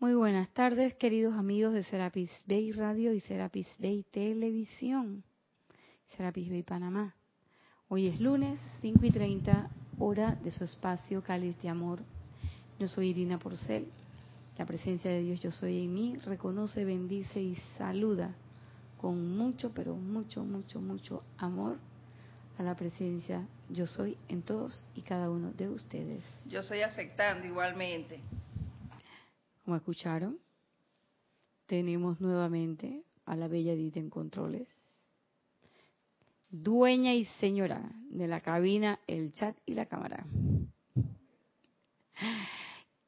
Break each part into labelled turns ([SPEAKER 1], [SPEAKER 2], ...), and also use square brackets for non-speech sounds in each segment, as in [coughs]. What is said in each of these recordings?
[SPEAKER 1] Muy buenas tardes, queridos amigos de Serapis Bay Radio y Serapis Bay Televisión, Serapis Bay Panamá. Hoy es lunes, 5 y 30, hora de su espacio Cáliz de Amor. Yo soy Irina Porcel. La presencia de Dios Yo Soy en mí reconoce, bendice y saluda con mucho, pero mucho, mucho, mucho amor a la presencia Yo Soy en todos y cada uno de ustedes.
[SPEAKER 2] Yo soy aceptando igualmente.
[SPEAKER 1] Como escucharon, tenemos nuevamente a la bella Edith en controles, dueña y señora de la cabina, el chat y la cámara.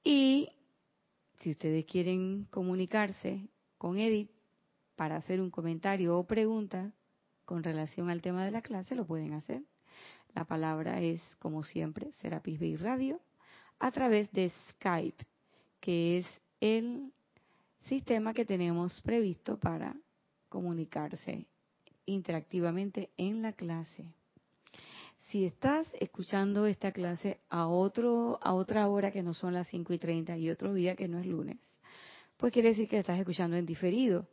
[SPEAKER 1] Y si ustedes quieren comunicarse con Edith para hacer un comentario o pregunta con relación al tema de la clase, lo pueden hacer. La palabra es, como siempre, Serapis Bay Radio a través de Skype, que es el sistema que tenemos previsto para comunicarse interactivamente en la clase. Si estás escuchando esta clase a otro a otra hora que no son las 5 y 30 y otro día que no es lunes, pues quiere decir que estás escuchando en diferido.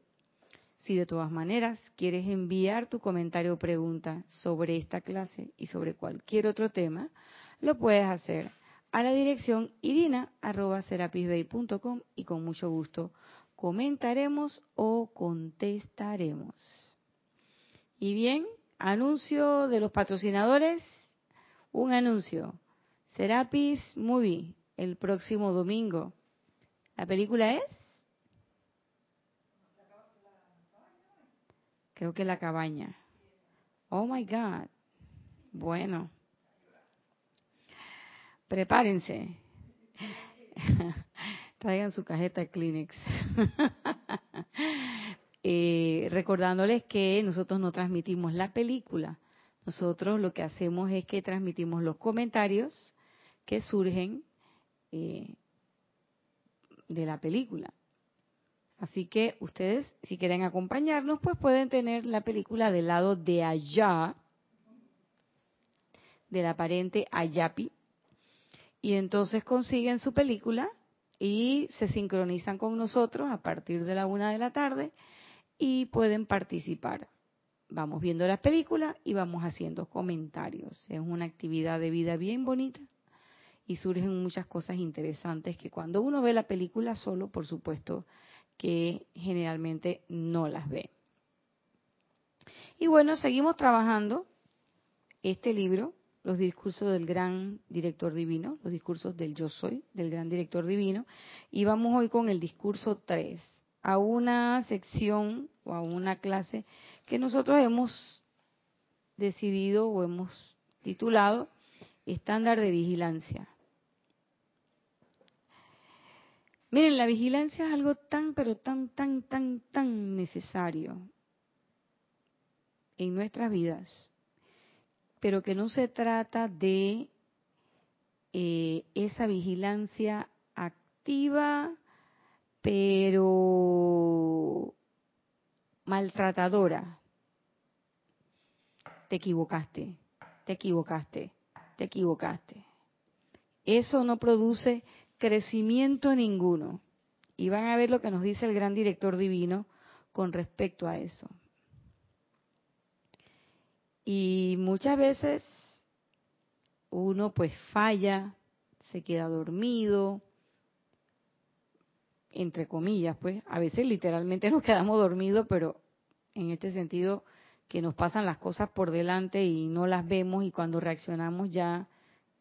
[SPEAKER 1] Si de todas maneras quieres enviar tu comentario o pregunta sobre esta clase y sobre cualquier otro tema, lo puedes hacer a la dirección irina.serapisbay.com y con mucho gusto comentaremos o contestaremos. Y bien, anuncio de los patrocinadores, un anuncio. Serapis Movie, el próximo domingo. ¿La película es? Creo que La Cabaña. Oh my God. Bueno prepárense. [laughs] Traigan su cajeta de Kleenex. [laughs] eh, recordándoles que nosotros no transmitimos la película. Nosotros lo que hacemos es que transmitimos los comentarios que surgen eh, de la película. Así que ustedes, si quieren acompañarnos, pues pueden tener la película del lado de allá, del aparente Ayapi, y entonces consiguen su película y se sincronizan con nosotros a partir de la una de la tarde y pueden participar. Vamos viendo las películas y vamos haciendo comentarios. Es una actividad de vida bien bonita y surgen muchas cosas interesantes que cuando uno ve la película solo, por supuesto, que generalmente no las ve. Y bueno, seguimos trabajando este libro los discursos del gran director divino, los discursos del yo soy, del gran director divino. Y vamos hoy con el discurso 3, a una sección o a una clase que nosotros hemos decidido o hemos titulado estándar de vigilancia. Miren, la vigilancia es algo tan, pero tan, tan, tan, tan necesario en nuestras vidas pero que no se trata de eh, esa vigilancia activa, pero maltratadora. Te equivocaste, te equivocaste, te equivocaste. Eso no produce crecimiento ninguno. Y van a ver lo que nos dice el gran director divino con respecto a eso. Y muchas veces uno pues falla, se queda dormido, entre comillas, pues a veces literalmente [laughs] nos quedamos dormidos, pero en este sentido que nos pasan las cosas por delante y no las vemos y cuando reaccionamos ya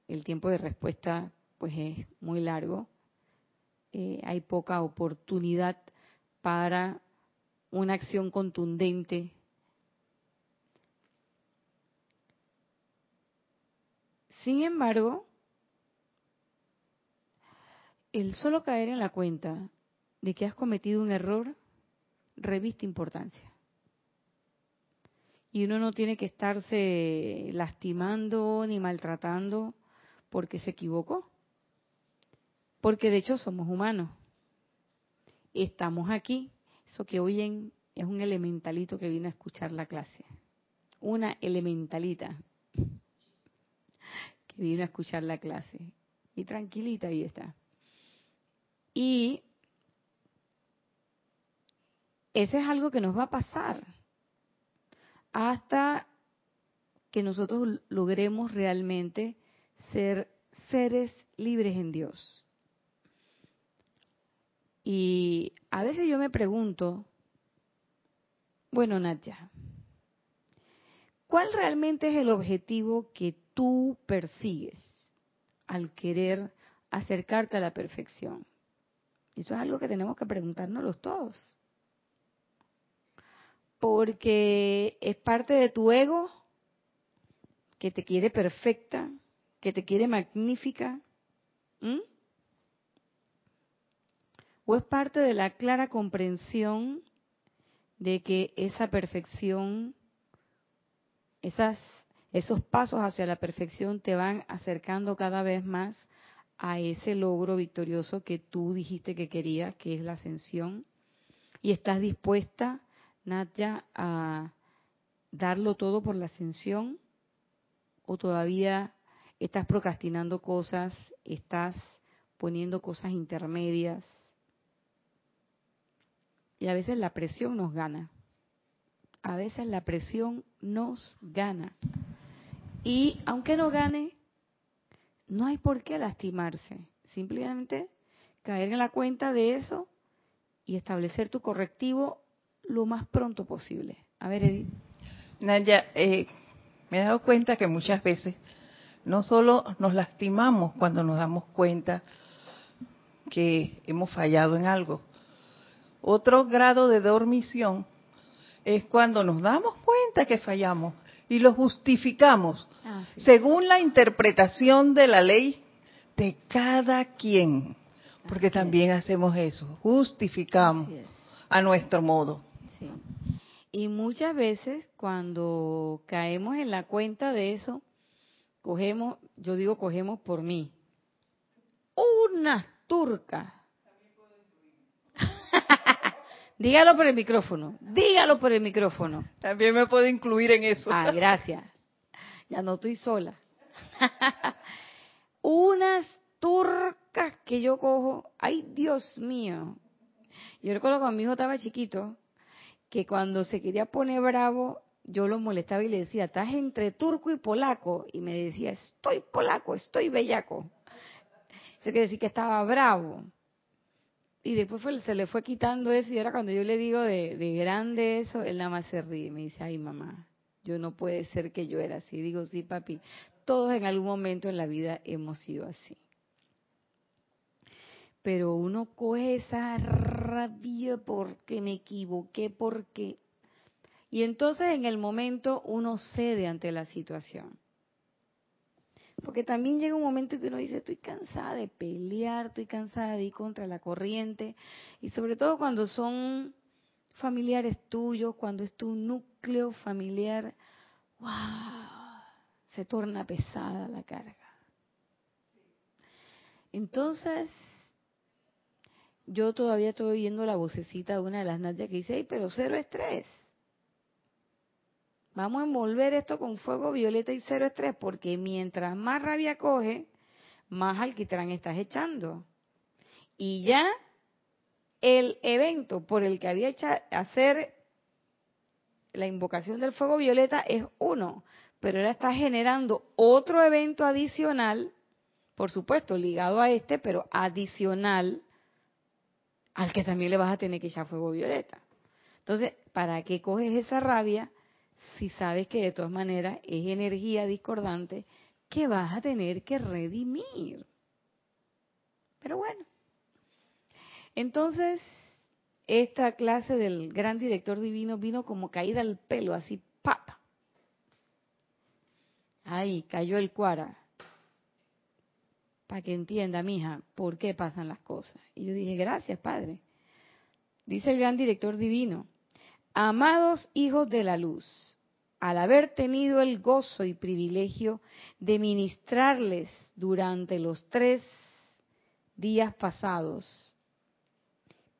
[SPEAKER 1] el tiempo de respuesta pues es muy largo. Eh, hay poca oportunidad para una acción contundente Sin embargo, el solo caer en la cuenta de que has cometido un error reviste importancia. Y uno no tiene que estarse lastimando ni maltratando porque se equivocó. Porque de hecho somos humanos. Estamos aquí. Eso que oyen es un elementalito que vino a escuchar la clase. Una elementalita vino a escuchar la clase. Y tranquilita ahí está. Y ese es algo que nos va a pasar hasta que nosotros logremos realmente ser seres libres en Dios. Y a veces yo me pregunto, bueno, Nadia, ¿cuál realmente es el objetivo que tú persigues al querer acercarte a la perfección? Eso es algo que tenemos que preguntarnos todos. Porque es parte de tu ego que te quiere perfecta, que te quiere magnífica. ¿O es parte de la clara comprensión de que esa perfección, esas, esos pasos hacia la perfección te van acercando cada vez más a ese logro victorioso que tú dijiste que querías, que es la ascensión? ¿Y estás dispuesta, Nadia, a darlo todo por la ascensión? ¿O todavía estás procrastinando cosas, estás poniendo cosas intermedias? Y a veces la presión nos gana. A veces la presión nos gana. Y aunque no gane, no hay por qué lastimarse. Simplemente caer en la cuenta de eso y establecer tu correctivo lo más pronto posible. A ver, Edith.
[SPEAKER 2] Nadia, eh, me he dado cuenta que muchas veces no solo nos lastimamos cuando nos damos cuenta que hemos fallado en algo, otro grado de dormición es cuando nos damos cuenta que fallamos y lo justificamos. Ah, según la interpretación de la ley de cada quien. Porque también hacemos eso, justificamos a nuestro modo.
[SPEAKER 1] Y muchas veces cuando caemos en la cuenta de eso, cogemos, yo digo cogemos por mí, una turca Dígalo por el micrófono. Dígalo por el micrófono.
[SPEAKER 2] También me puedo incluir en eso.
[SPEAKER 1] Ah, gracias. Ya no estoy sola. [laughs] Unas turcas que yo cojo. Ay, Dios mío. Yo recuerdo cuando mi hijo estaba chiquito, que cuando se quería poner bravo, yo lo molestaba y le decía, estás entre turco y polaco. Y me decía, estoy polaco, estoy bellaco. Eso quiere decir que estaba bravo y después se le fue quitando eso y ahora cuando yo le digo de, de, grande eso, él nada más se ríe. Me dice, ay mamá, yo no puede ser que yo era así. Digo, sí papi, todos en algún momento en la vida hemos sido así. Pero uno coge esa rabia porque me equivoqué, porque... Y entonces en el momento uno cede ante la situación. Porque también llega un momento que uno dice, estoy cansada de pelear, estoy cansada de ir contra la corriente. Y sobre todo cuando son familiares tuyos, cuando es tu núcleo familiar, wow, se torna pesada la carga. Entonces, yo todavía estoy oyendo la vocecita de una de las nadias que dice, Ay, pero cero estrés. Vamos a envolver esto con fuego violeta y cero estrés, porque mientras más rabia coge, más alquitrán estás echando. Y ya el evento por el que había hecho hacer la invocación del fuego violeta es uno, pero ahora está generando otro evento adicional, por supuesto, ligado a este, pero adicional al que también le vas a tener que echar fuego violeta. Entonces, ¿para qué coges esa rabia si sabes que de todas maneras es energía discordante que vas a tener que redimir. Pero bueno, entonces esta clase del gran director divino vino como caída al pelo, así, papa. Ahí cayó el cuara. Para que entienda, mija, por qué pasan las cosas. Y yo dije, gracias, Padre. Dice el gran director divino, amados hijos de la luz, al haber tenido el gozo y privilegio de ministrarles durante los tres días pasados,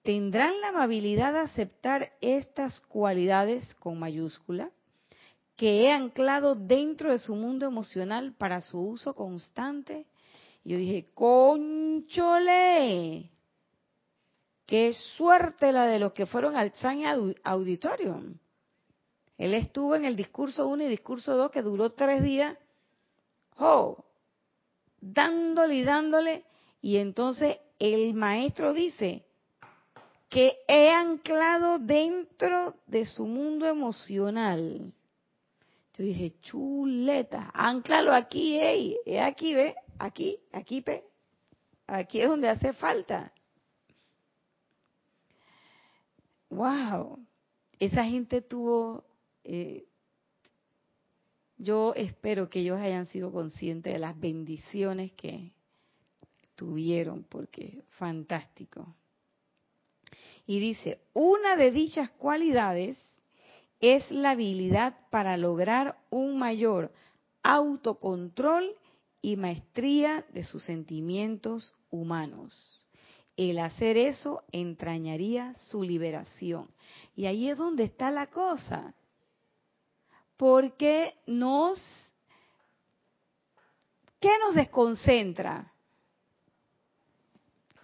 [SPEAKER 1] tendrán la amabilidad de aceptar estas cualidades con mayúscula que he anclado dentro de su mundo emocional para su uso constante. Y yo dije, conchole, qué suerte la de los que fueron al China Auditorium. Él estuvo en el discurso 1 y discurso 2 que duró tres días, oh, dándole y dándole, y entonces el maestro dice que he anclado dentro de su mundo emocional. Yo dije, chuleta, anclalo aquí, ey, aquí, ve, aquí, aquí, pe, aquí es donde hace falta. Wow, esa gente tuvo eh, yo espero que ellos hayan sido conscientes de las bendiciones que tuvieron, porque fantástico. Y dice, una de dichas cualidades es la habilidad para lograr un mayor autocontrol y maestría de sus sentimientos humanos. El hacer eso entrañaría su liberación. Y ahí es donde está la cosa porque nos... ¿Qué nos desconcentra?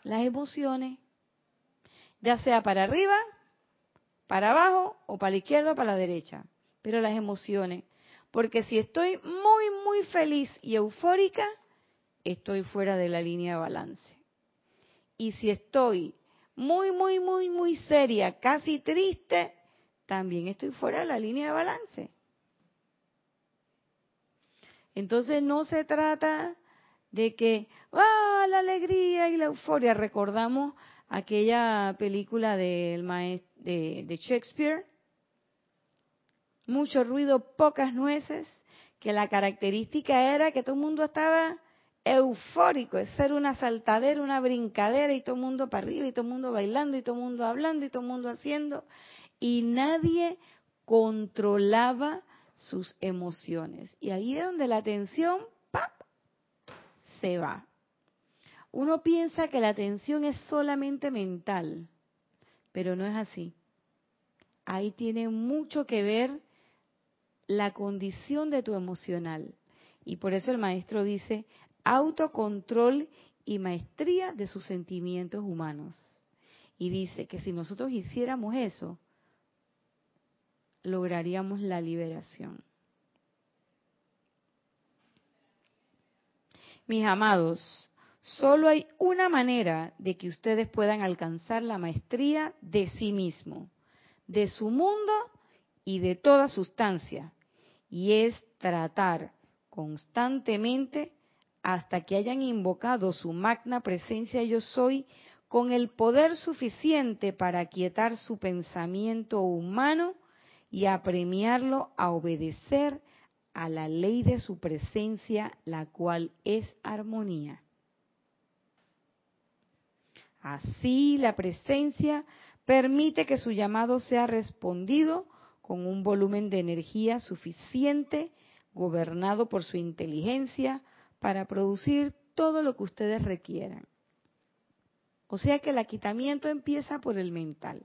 [SPEAKER 1] Las emociones, ya sea para arriba, para abajo o para la izquierda o para la derecha, pero las emociones. Porque si estoy muy, muy feliz y eufórica, estoy fuera de la línea de balance. Y si estoy muy, muy, muy, muy seria, casi triste, también estoy fuera de la línea de balance. Entonces no se trata de que, ¡ah, la alegría y la euforia! Recordamos aquella película del de, de Shakespeare, mucho ruido, pocas nueces, que la característica era que todo el mundo estaba eufórico, es ser una saltadera, una brincadera y todo el mundo para arriba y todo el mundo bailando y todo el mundo hablando y todo el mundo haciendo y nadie controlaba sus emociones. Y ahí es donde la atención se va. Uno piensa que la atención es solamente mental, pero no es así. Ahí tiene mucho que ver la condición de tu emocional. Y por eso el maestro dice autocontrol y maestría de sus sentimientos humanos. Y dice que si nosotros hiciéramos eso, lograríamos la liberación. Mis amados, solo hay una manera de que ustedes puedan alcanzar la maestría de sí mismo, de su mundo y de toda sustancia, y es tratar constantemente hasta que hayan invocado su magna presencia yo soy con el poder suficiente para aquietar su pensamiento humano y apremiarlo a obedecer a la ley de su presencia, la cual es armonía. Así la presencia permite que su llamado sea respondido con un volumen de energía suficiente, gobernado por su inteligencia, para producir todo lo que ustedes requieran. O sea que el aquitamiento empieza por el mental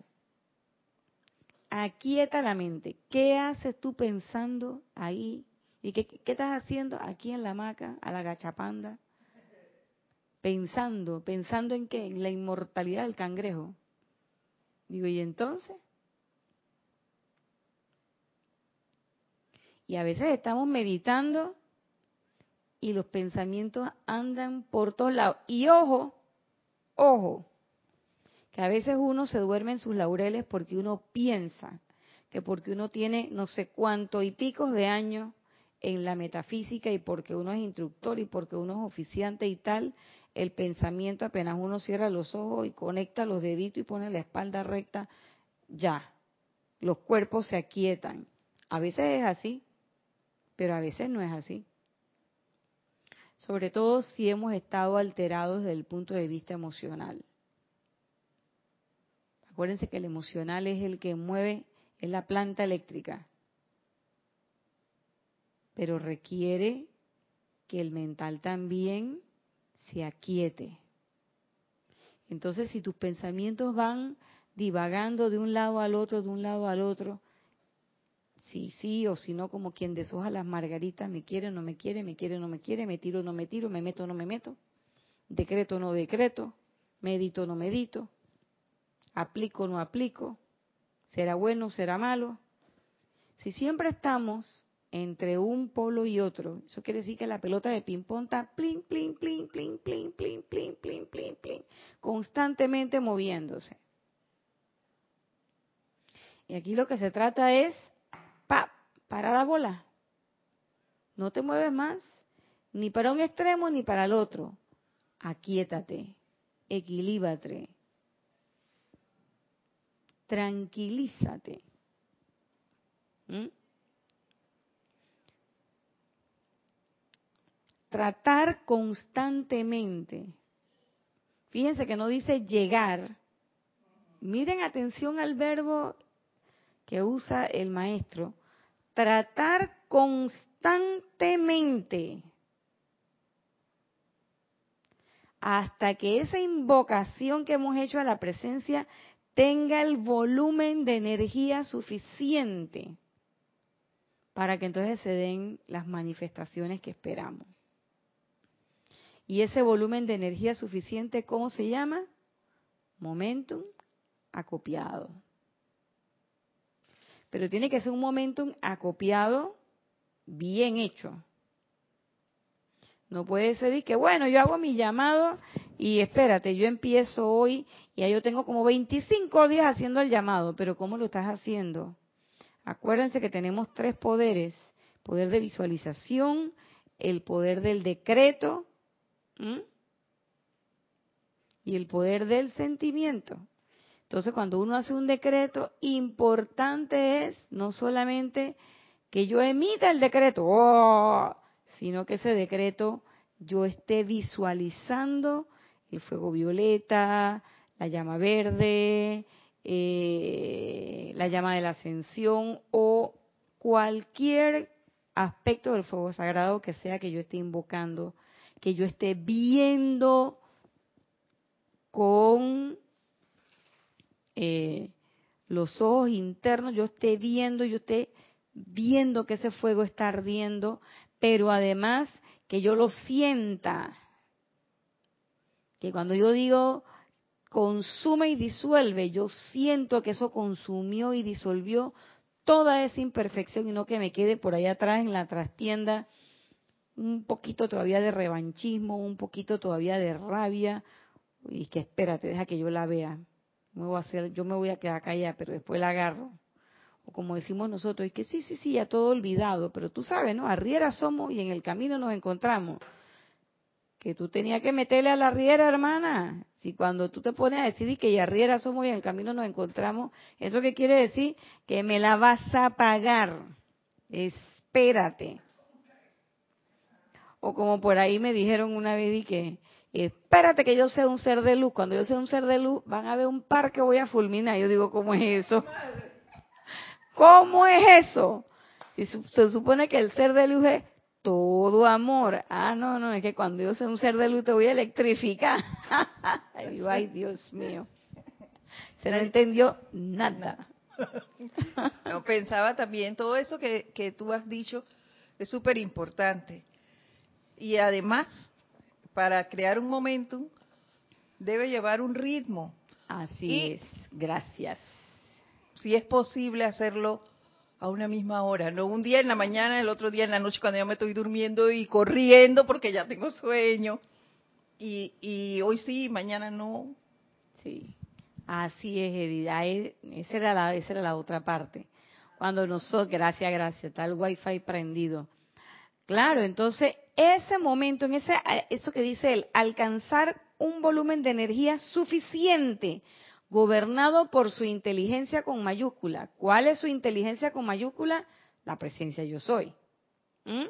[SPEAKER 1] aquieta la mente. ¿Qué haces tú pensando ahí? ¿Y qué, estás haciendo aquí en la hamaca, a la gachapanda? Pensando, pensando en qué? En la inmortalidad del cangrejo. Digo, ¿y entonces? Y a veces estamos meditando y los pensamientos andan por todos lados. Y ojo, ojo, que a veces uno se duerme en sus laureles porque uno piensa que porque uno tiene no sé cuánto y picos de años en la metafísica y porque uno es instructor y porque uno es oficiante y tal, el pensamiento apenas uno cierra los ojos y conecta los deditos y pone la espalda recta, ya, los cuerpos se aquietan. A veces es así, pero a veces no es así. Sobre todo si hemos estado alterados desde el punto de vista emocional. Acuérdense que el emocional es el que mueve, es la planta eléctrica. Pero requiere que el mental también se aquiete. Entonces, si tus pensamientos van divagando de un lado al otro, de un lado al otro, sí, sí, o si no, como quien deshoja las margaritas, me quiere, no me quiere, me quiere, no me quiere, me tiro, no me tiro, me meto, no me meto, decreto, no decreto, medito, no medito, ¿Aplico o no aplico? ¿Será bueno o será malo? Si siempre estamos entre un polo y otro, eso quiere decir que la pelota de ping-pong está plin, plin, plin, plin, plin, plin, plin, plin, plin, plin, constantemente moviéndose. Y aquí lo que se trata es, pa, para la bola. No te mueves más, ni para un extremo ni para el otro. Aquíétate, equilíbrate, tranquilízate. ¿Mm? Tratar constantemente. Fíjense que no dice llegar. Miren atención al verbo que usa el maestro. Tratar constantemente. Hasta que esa invocación que hemos hecho a la presencia tenga el volumen de energía suficiente para que entonces se den las manifestaciones que esperamos. Y ese volumen de energía suficiente, ¿cómo se llama? Momentum acopiado. Pero tiene que ser un momentum acopiado bien hecho. No puede ser que, bueno, yo hago mi llamado y espérate, yo empiezo hoy y ya yo tengo como 25 días haciendo el llamado, pero ¿cómo lo estás haciendo? Acuérdense que tenemos tres poderes, poder de visualización, el poder del decreto y el poder del sentimiento. Entonces, cuando uno hace un decreto, importante es no solamente que yo emita el decreto, ¡oh! Sino que ese decreto yo esté visualizando el fuego violeta, la llama verde, eh, la llama de la ascensión o cualquier aspecto del fuego sagrado que sea que yo esté invocando, que yo esté viendo con eh, los ojos internos, yo esté viendo, yo esté viendo que ese fuego está ardiendo, pero además que yo lo sienta. Que cuando yo digo consume y disuelve, yo siento que eso consumió y disolvió toda esa imperfección y no que me quede por ahí atrás en la trastienda un poquito todavía de revanchismo, un poquito todavía de rabia y que espérate, deja que yo la vea. Me voy a hacer, yo me voy a quedar callada, pero después la agarro. O como decimos nosotros, es que sí, sí, sí, ya todo olvidado, pero tú sabes, ¿no? Arriera somos y en el camino nos encontramos que tú tenías que meterle a la riera, hermana. Si cuando tú te pones a decir que ya riera somos y en el camino nos encontramos, ¿eso qué quiere decir? Que me la vas a pagar. Espérate. O como por ahí me dijeron una vez y que, espérate que yo sea un ser de luz. Cuando yo sea un ser de luz, van a ver un par que voy a fulminar. Yo digo, ¿cómo es eso? ¿Cómo es eso? Si se supone que el ser de luz es todo amor. Ah, no, no, es que cuando yo sea un ser de luz te voy a electrificar. [laughs] ay, Dios mío. Se no entendió nada. [laughs]
[SPEAKER 2] No, pensaba también, todo eso que, que tú has dicho es súper importante. Y además, para crear un momentum, debe llevar un ritmo.
[SPEAKER 1] Así es, gracias.
[SPEAKER 2] Si es posible hacerlo a una misma hora, no un día en la mañana, el otro día en la noche cuando ya me estoy durmiendo y corriendo porque ya tengo sueño. Y, y hoy sí, mañana no.
[SPEAKER 1] Sí, así es, Edith. Esa era, la, esa era la otra parte. Cuando nosotros, gracias, gracias, está el wifi prendido. Claro, entonces ese momento, en ese, eso que dice él, alcanzar un volumen de energía suficiente gobernado por su inteligencia con mayúscula. ¿Cuál es su inteligencia con mayúscula? La presencia yo soy. ¿Mm?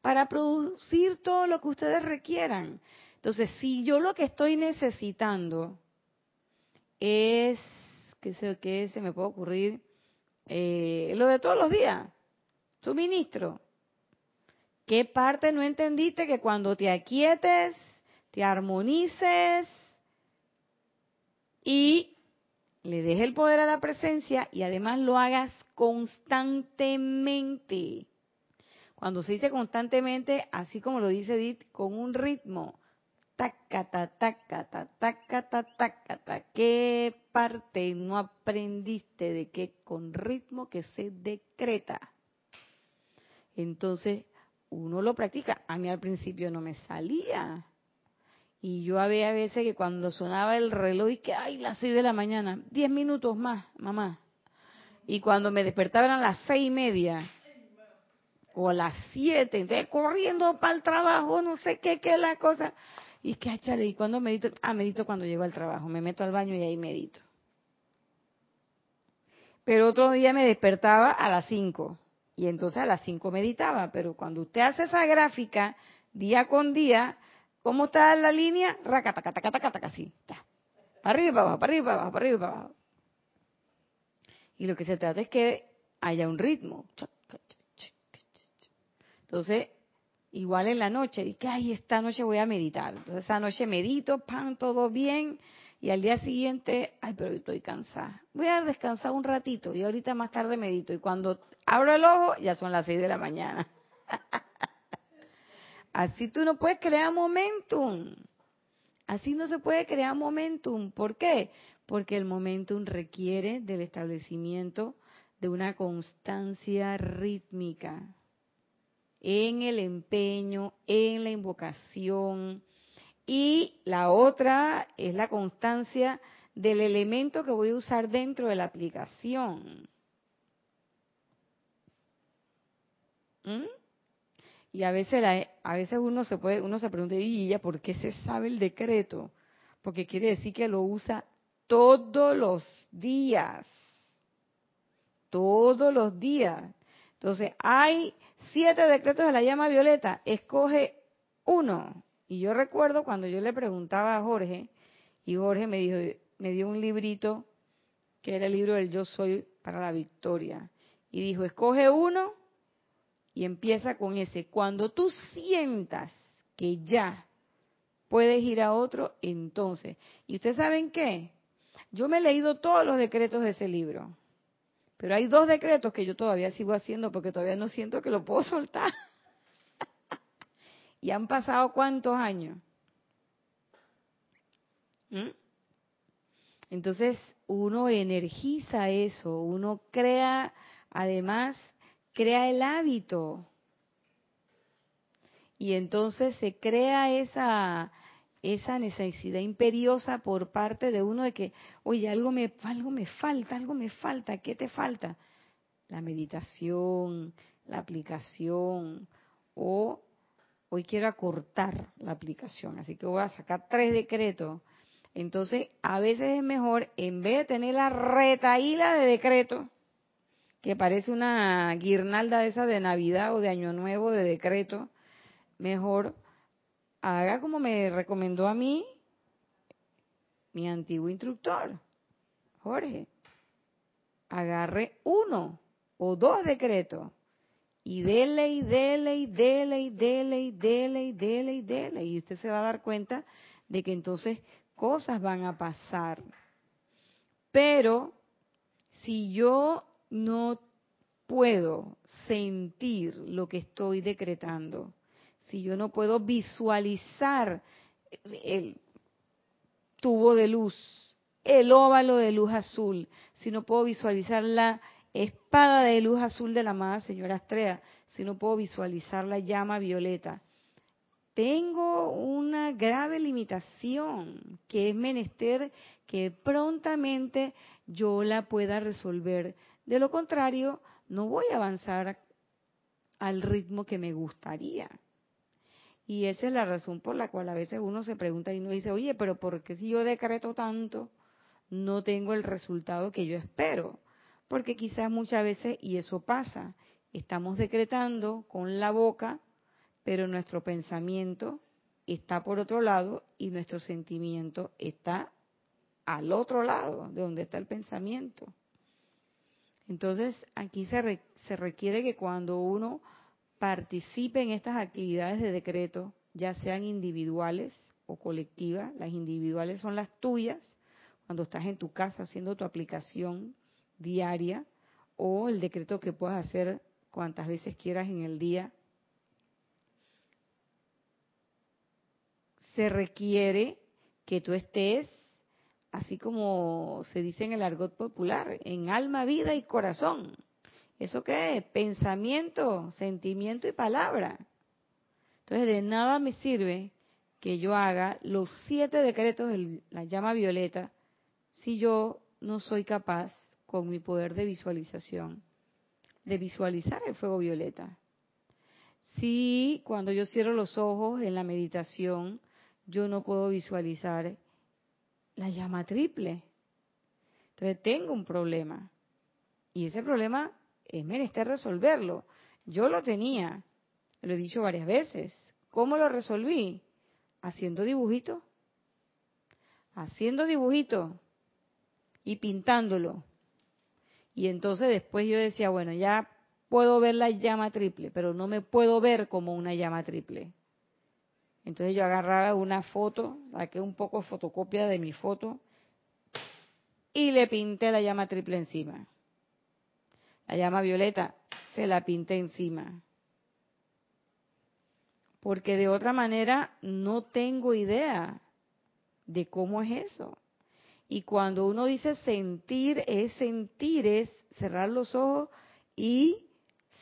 [SPEAKER 1] Para producir todo lo que ustedes requieran. Entonces, si yo lo que estoy necesitando es, qué sé qué se me puede ocurrir, eh, lo de todos los días, suministro. ¿Qué parte no entendiste que cuando te aquietes, te armonices, y le deje el poder a la presencia y además lo hagas constantemente. Cuando se dice constantemente, así como lo dice Edith, con un ritmo. Tacata, tacata, tacata, tacata. ¿Qué parte no aprendiste de que con ritmo que se decreta. Entonces, uno lo practica. A mí al principio no me salía. Y yo había veces que cuando sonaba el reloj y que, ay, las seis de la mañana, diez minutos más, mamá. Y cuando me despertaba eran las seis y media o a las siete, entonces corriendo para el trabajo, no sé qué, qué es la cosa. Y que, échale, ¿y cuando medito? Ah, medito cuando llego al trabajo, me meto al baño y ahí medito. Pero otro día me despertaba a las cinco y entonces a las cinco meditaba, pero cuando usted hace esa gráfica día con día, ¿Cómo está la línea? Raca, taca, taca, taca, taca, así. Para arriba, para abajo, para arriba, para abajo, para arriba, para abajo. Y lo que se trata es que haya un ritmo. Entonces, igual en la noche, y que, ay, esta noche voy a meditar. Entonces, esa noche medito, pan, todo bien. Y al día siguiente, ay, pero estoy cansada. Voy a descansar un ratito y ahorita más tarde medito. Y cuando abro el ojo, ya son las seis de la mañana. [laughs] Así tú no puedes crear momentum. Así no se puede crear momentum. ¿Por qué? Porque el momentum requiere del establecimiento de una constancia rítmica en el empeño, en la invocación. Y la otra es la constancia del elemento que voy a usar dentro de la aplicación. ¿Mm? Y a veces, a veces uno se puede, uno se pregunta, ¿y ella por qué se sabe el decreto? Porque quiere decir que lo usa todos los días. Todos los días. Entonces, hay siete decretos de la llama violeta. Escoge uno. Y yo recuerdo cuando yo le preguntaba a Jorge, y Jorge me dijo, me dio un librito que era el libro del Yo Soy para la Victoria. Y dijo, escoge uno y empieza con ese. Cuando tú sientas que ya puedes ir a otro, entonces. ¿Y ustedes saben qué? Yo me he leído todos los decretos de ese libro. Pero hay dos decretos que yo todavía sigo haciendo porque todavía no siento que lo puedo [laughs] soltar. y han pasado cuántos años. ¿Mm? Entonces uno energiza eso, uno crea además crea el hábito. Y entonces se crea esa, esa necesidad imperiosa por parte de uno de que, oye, algo me, algo me falta, algo me falta, ¿qué te falta? La meditación, la aplicación, o hoy quiero acortar la aplicación, así que voy a sacar tres decretos. Entonces, a veces es mejor, en vez de tener la retaíla de decretos, que parece una guirnalda esa de Navidad o de Año Nuevo de decreto, mejor haga como me recomendó a mí mi antiguo instructor, Jorge. Agarre uno o dos decretos y dele y dele y dele y dele y dele y dele y dele. Y usted se va a dar cuenta de que entonces cosas van a pasar. Pero si yo no puedo sentir lo que estoy decretando, si yo no puedo visualizar el tubo de luz, el óvalo de luz azul, si no puedo visualizar la espada de luz azul de la amada señora Astrea, si no puedo visualizar la llama violeta, tengo una grave limitación que es menester que prontamente yo la pueda resolver. De lo contrario, no voy a avanzar al ritmo que me gustaría. Y esa es la razón por la cual a veces uno se pregunta y uno dice, oye, pero ¿por qué si yo decreto tanto no tengo el resultado que yo espero? Porque quizás muchas veces, y eso pasa, estamos decretando con la boca, pero nuestro pensamiento está por otro lado y nuestro sentimiento está al otro lado de donde está el pensamiento. Entonces, aquí se, se requiere que cuando uno participe en estas actividades de decreto, ya sean individuales o colectivas, las individuales son las tuyas, cuando estás en tu casa haciendo tu aplicación diaria, o el decreto que puedas hacer cuantas veces quieras en el día. Se requiere que tú estés así como se dice en el argot popular, en alma, vida y corazón. ¿Eso qué es? Pensamiento, sentimiento y palabra. Entonces, de nada me sirve que yo haga los siete decretos de la llama violeta si yo no soy capaz, con mi poder de visualización, de visualizar el fuego violeta. Si cuando yo cierro los ojos en la meditación, yo no puedo visualizar la llama triple. Entonces tengo un problema. Y ese problema es menester resolverlo. Yo lo tenía, lo he dicho varias veces. ¿Cómo lo resolví? Haciendo dibujitos. Haciendo dibujitos y pintándolo. Y entonces después yo decía, bueno, ya puedo ver la llama triple, pero no me puedo ver como una llama triple. Entonces yo agarraba una foto, saqué un poco fotocopia de mi foto y le pinté la llama triple encima. La llama violeta se la pinté encima. Porque de otra manera no tengo idea de cómo es eso. Y cuando uno dice sentir, es sentir, es cerrar los ojos y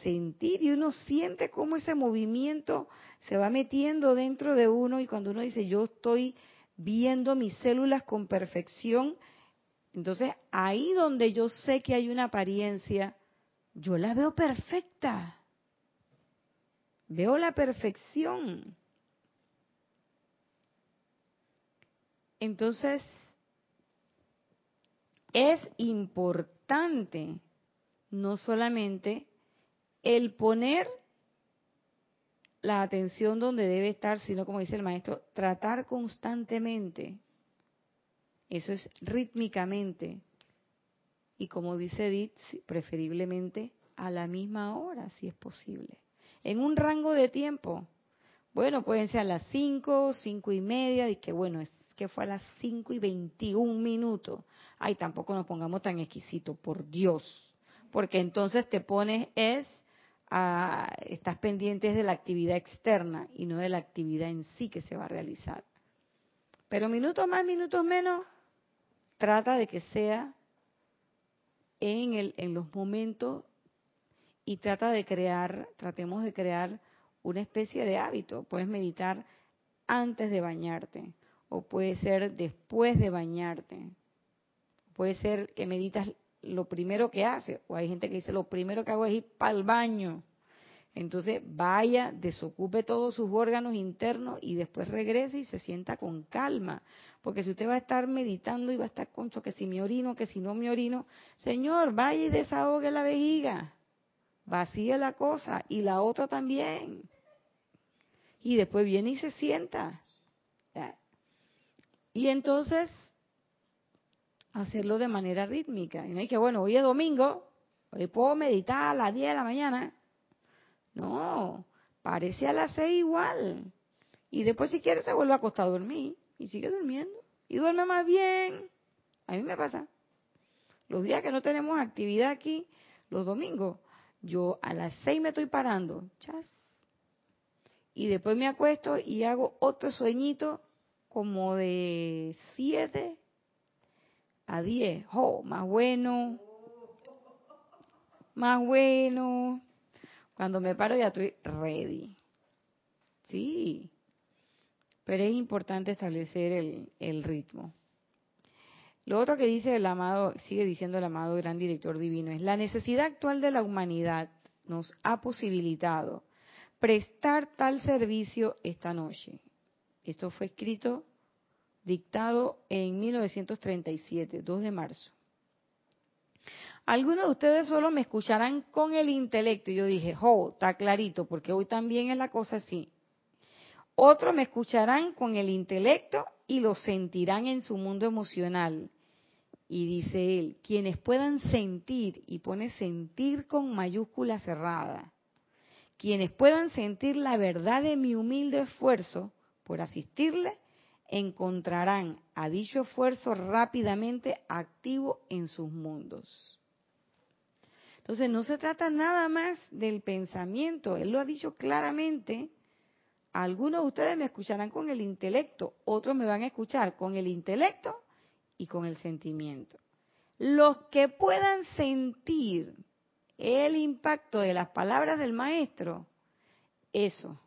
[SPEAKER 1] sentir. Y uno siente cómo ese movimiento se va metiendo dentro de uno. Y cuando uno dice, yo estoy viendo mis células con perfección, entonces ahí donde yo sé que hay una apariencia, yo la veo perfecta. Veo la perfección. Entonces, es importante no solamente el poner la atención donde debe estar, sino como dice el maestro, tratar constantemente. Eso es rítmicamente. Y como dice Edith, preferiblemente a la misma hora, si es posible. En un rango de tiempo. Bueno, pueden ser a las 5, cinco y media, y que bueno, es que fue a las 5 y 21 minutos. Ay, tampoco nos pongamos tan exquisitos, por Dios. Porque entonces te pones es, estás pendientes de la actividad externa y no de la actividad en sí que se va a realizar. Pero minutos más, minutos menos, trata de que sea en, el, en los momentos y trata de crear, tratemos de crear una especie de hábito. Puedes meditar antes de bañarte, o puede ser después de bañarte. Puede ser que meditas lo primero que hace, o hay gente que dice lo primero que hago es ir para el baño. Entonces vaya, desocupe todos sus órganos internos y después regrese y se sienta con calma. Porque si usted va a estar meditando y va a estar con que si me orino, que si no me orino, Señor, vaya y desahogue la vejiga. Vacíe la cosa y la otra también. Y después viene y se sienta. Y entonces, hacerlo de manera rítmica. Y no hay que, bueno, hoy es domingo, hoy puedo meditar a las 10 de la mañana. No, parece a las 6 igual. Y después si quiere se vuelve a acostar a dormir y sigue durmiendo. Y duerme más bien. A mí me pasa. Los días que no tenemos actividad aquí, los domingos, yo a las 6 me estoy parando. Chas. Y después me acuesto y hago otro sueñito como de 7 a 10. Oh, más bueno. Más bueno. Cuando me paro ya estoy ready. Sí. Pero es importante establecer el, el ritmo. Lo otro que dice el amado, sigue diciendo el amado gran director divino, es la necesidad actual de la humanidad nos ha posibilitado prestar tal servicio esta noche. Esto fue escrito, dictado en 1937, 2 de marzo. Algunos de ustedes solo me escucharán con el intelecto. Y yo dije, oh, está clarito, porque hoy también es la cosa así. Otros me escucharán con el intelecto y lo sentirán en su mundo emocional. Y dice él, quienes puedan sentir, y pone sentir con mayúscula cerrada, quienes puedan sentir la verdad de mi humilde esfuerzo por asistirle, encontrarán a dicho esfuerzo rápidamente activo en sus mundos. Entonces no se trata nada más del pensamiento, él lo ha dicho claramente. Algunos de ustedes me escucharán con el intelecto, otros me van a escuchar con el intelecto y con el sentimiento. Los que puedan sentir el impacto de las palabras del maestro, eso.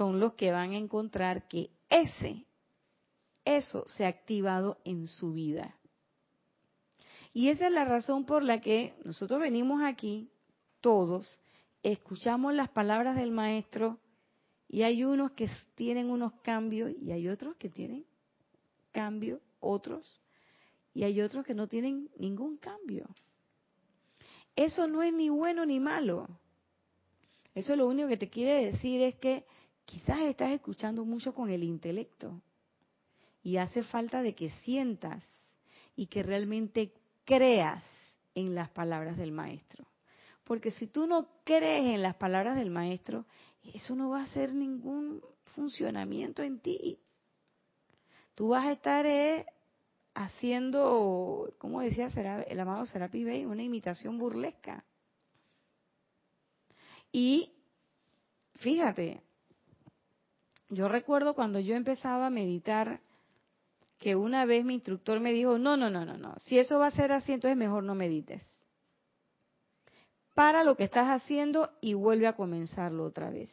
[SPEAKER 1] Son los que van a encontrar que ese, eso se ha activado en su vida. Y esa es la razón por la que nosotros venimos aquí, todos, escuchamos las palabras del maestro y hay unos que tienen unos cambios y hay otros que tienen cambio, otros, y hay otros que no tienen ningún cambio. Eso no es ni bueno ni malo. Eso lo único que te quiere decir es que quizás estás escuchando mucho con el intelecto y hace falta de que sientas y que realmente creas en las palabras del maestro. Porque si tú no crees en las palabras del maestro, eso no va a hacer ningún funcionamiento en ti. Tú vas a estar eh, haciendo, como decía el amado Serapi Bey, una imitación burlesca. Y fíjate, yo recuerdo cuando yo empezaba a meditar que una vez mi instructor me dijo, no, no, no, no, no, si eso va a ser así, entonces mejor no medites para lo que estás haciendo y vuelve a comenzarlo otra vez.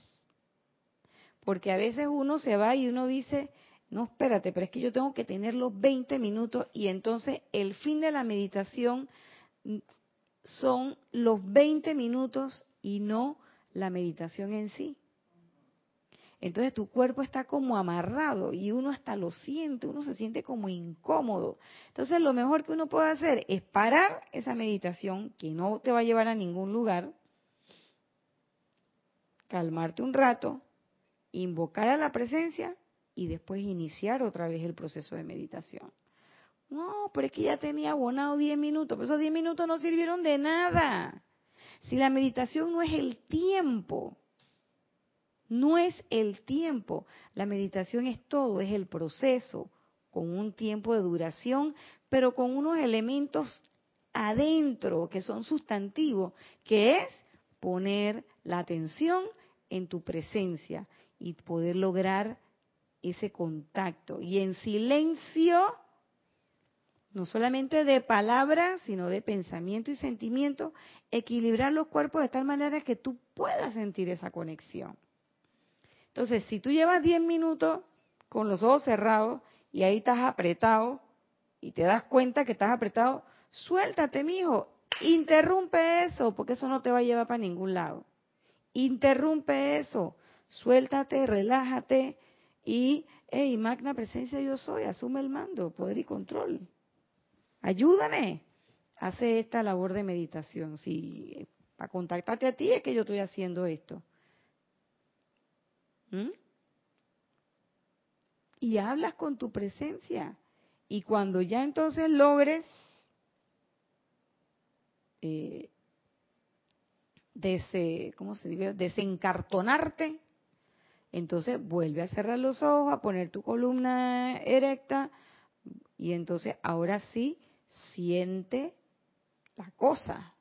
[SPEAKER 1] Porque a veces uno se va y uno dice, no, espérate, pero es que yo tengo que tener los 20 minutos y entonces el fin de la meditación son los 20 minutos y no la meditación en sí. Entonces tu cuerpo está como amarrado y uno hasta lo siente, uno se siente como incómodo. Entonces lo mejor que uno puede hacer es parar esa meditación que no te va a llevar a ningún lugar, calmarte un rato, invocar a la presencia y después iniciar otra vez el proceso de meditación. No, pero es que ya tenía abonado 10 minutos, pero esos 10 minutos no sirvieron de nada. Si la meditación no es el tiempo, no es el tiempo. La meditación es todo, es el proceso, con un tiempo de duración, pero con unos elementos adentro que son sustantivos, que es poner la atención en tu presencia y poder lograr ese contacto. Y en silencio, no solamente de palabras, sino de pensamiento y sentimiento, equilibrar los cuerpos de tal manera que tú puedas sentir esa conexión. Entonces, si tú llevas 10 minutos con los ojos cerrados y ahí estás apretado y te das cuenta que estás apretado, suéltate, mijo, interrumpe eso, porque eso no te va a llevar para ningún lado. Interrumpe eso, suéltate, relájate y, hey, magna presencia yo soy, asume el mando, poder y control. Ayúdame, hace esta labor de meditación. Si para contactarte a ti es que yo estoy haciendo esto. ¿Mm? Y hablas con tu presencia. Y cuando ya entonces logres eh, ¿cómo se dice? desencartonarte, entonces vuelve a cerrar los ojos, a poner tu columna erecta y entonces ahora sí siente la cosa.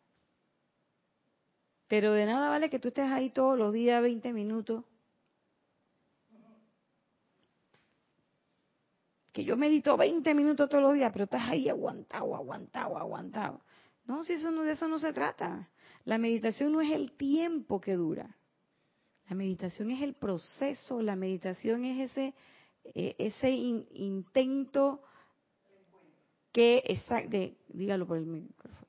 [SPEAKER 1] Pero de nada vale que tú estés ahí todos los días 20 minutos que yo medito 20 minutos todos los días, pero estás ahí aguantado, aguantado, aguantado. No, si eso no, de eso no se trata. La meditación no es el tiempo que dura. La meditación es el proceso, la meditación es ese, eh, ese intento que, de, dígalo por el micrófono.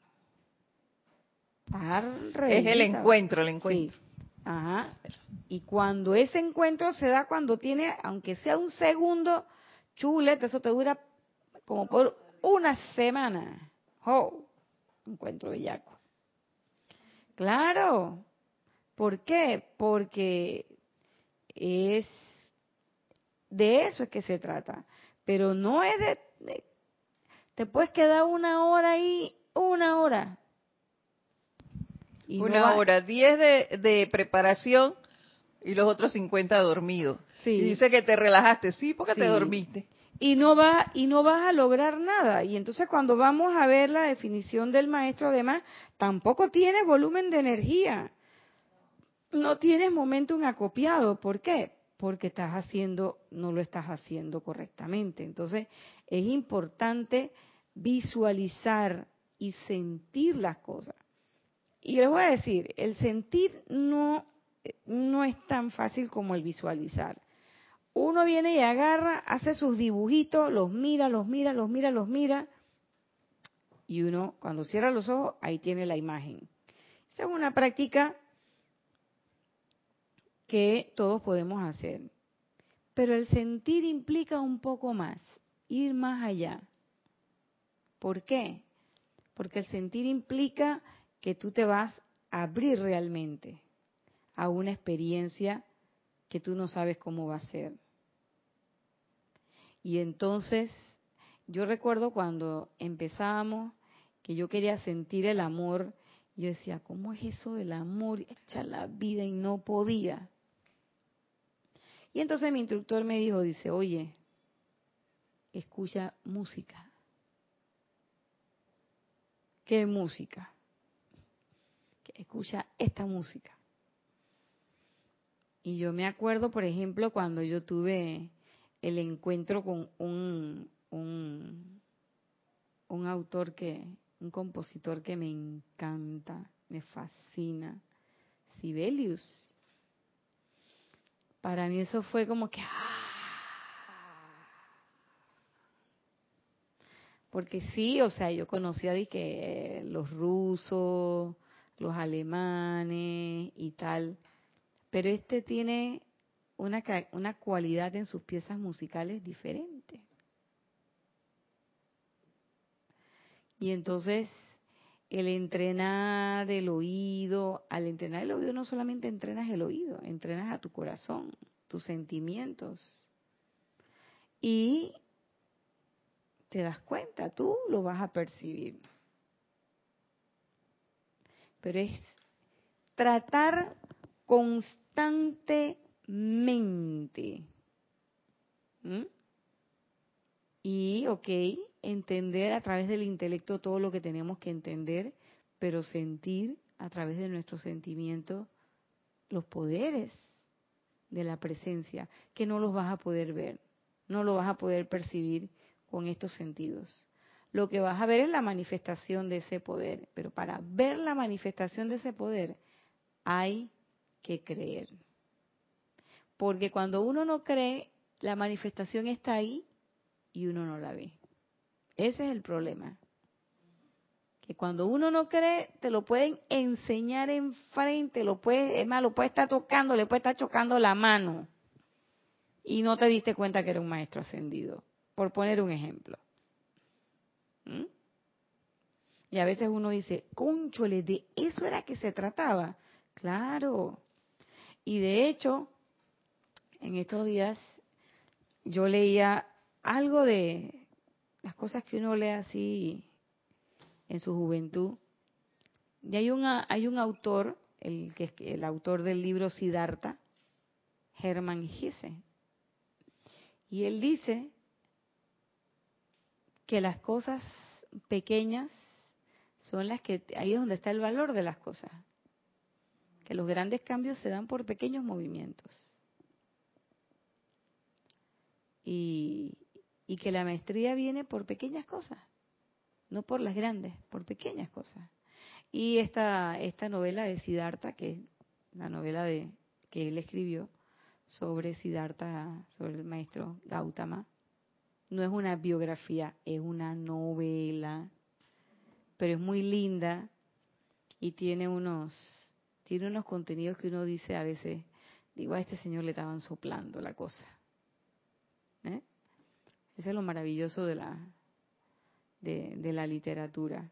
[SPEAKER 2] es el encuentro, el encuentro.
[SPEAKER 1] Ajá. Y cuando ese encuentro se da, cuando tiene, aunque sea un segundo, chuleta, eso te dura como por una semana. ¡Oh! Encuentro bellaco. Claro. ¿Por qué? Porque es de eso es que se trata. Pero no es de, te puedes quedar una hora ahí, una hora.
[SPEAKER 2] una hora, diez de, de preparación y los otros 50 dormidos. Y dice que te relajaste, sí, porque te dormiste.
[SPEAKER 1] Y no va y no vas a lograr nada. Y entonces cuando vamos a ver la definición del maestro además, tampoco tiene volumen de energía. no tienes momentum acopiado. ¿Por qué? Porque estás haciendo, no lo estás haciendo correctamente. Entonces, es importante visualizar y sentir las cosas. Y les voy a decir, el sentir no, no es tan fácil como el visualizar. Uno viene y agarra, hace sus dibujitos, los mira, los mira, los mira, los mira, y uno cuando cierra los ojos, ahí tiene la imagen. Esa es una práctica que todos podemos hacer. Pero el sentir implica un poco más, ir más allá. ¿Por qué? Porque el sentir implica que tú te vas a abrir realmente a una experiencia que tú no sabes cómo va a ser. Y entonces, yo recuerdo cuando empezábamos, que yo quería sentir el amor, yo decía, ¿cómo es eso del amor hecha la vida y no podía? Y entonces mi instructor me dijo, dice, oye, escucha música. ¿Qué música? escucha esta música. Y yo me acuerdo, por ejemplo, cuando yo tuve el encuentro con un, un, un autor que, un compositor que me encanta, me fascina, Sibelius. Para mí eso fue como que... ¡ah! Porque sí, o sea, yo conocía de los rusos, los alemanes y tal, pero este tiene una, una cualidad en sus piezas musicales diferente. Y entonces el entrenar el oído, al entrenar el oído no solamente entrenas el oído, entrenas a tu corazón, tus sentimientos. Y te das cuenta, tú lo vas a percibir. Pero es tratar constantemente. Y, ok, entender a través del intelecto todo lo que tenemos que entender, pero sentir a través de nuestro sentimiento los poderes de la presencia, que no los vas a poder ver, no lo vas a poder percibir con estos sentidos. Lo que vas a ver es la manifestación de ese poder, pero para ver la manifestación de ese poder hay que creer. Porque cuando uno no cree, la manifestación está ahí y uno no la ve. Ese es el problema. Que cuando uno no cree, te lo pueden enseñar enfrente, lo puede, es más, lo puede estar tocando, le puede estar chocando la mano. Y no te diste cuenta que era un maestro ascendido, por poner un ejemplo. ¿Mm? Y a veces uno dice, conchole, de eso era que se trataba. Claro. Y de hecho, en estos días yo leía algo de, las cosas que uno lee así en su juventud. Y hay, una, hay un autor, el, que, el autor del libro Siddhartha, Hermann Hesse. Y él dice que las cosas pequeñas son las que, ahí es donde está el valor de las cosas. Que los grandes cambios se dan por pequeños movimientos. Y, que la maestría viene por pequeñas cosas, no por las grandes, por pequeñas cosas. Y esta, esta novela de Siddhartha, que es la novela de, que él escribió sobre Siddhartha, sobre el maestro Gautama, no es una biografía, es una novela, pero es muy linda y tiene unos, tiene unos contenidos que uno dice a veces, digo, a este señor le estaban soplando la cosa. ¿Eh? Eso es lo maravilloso de la, de, la literatura.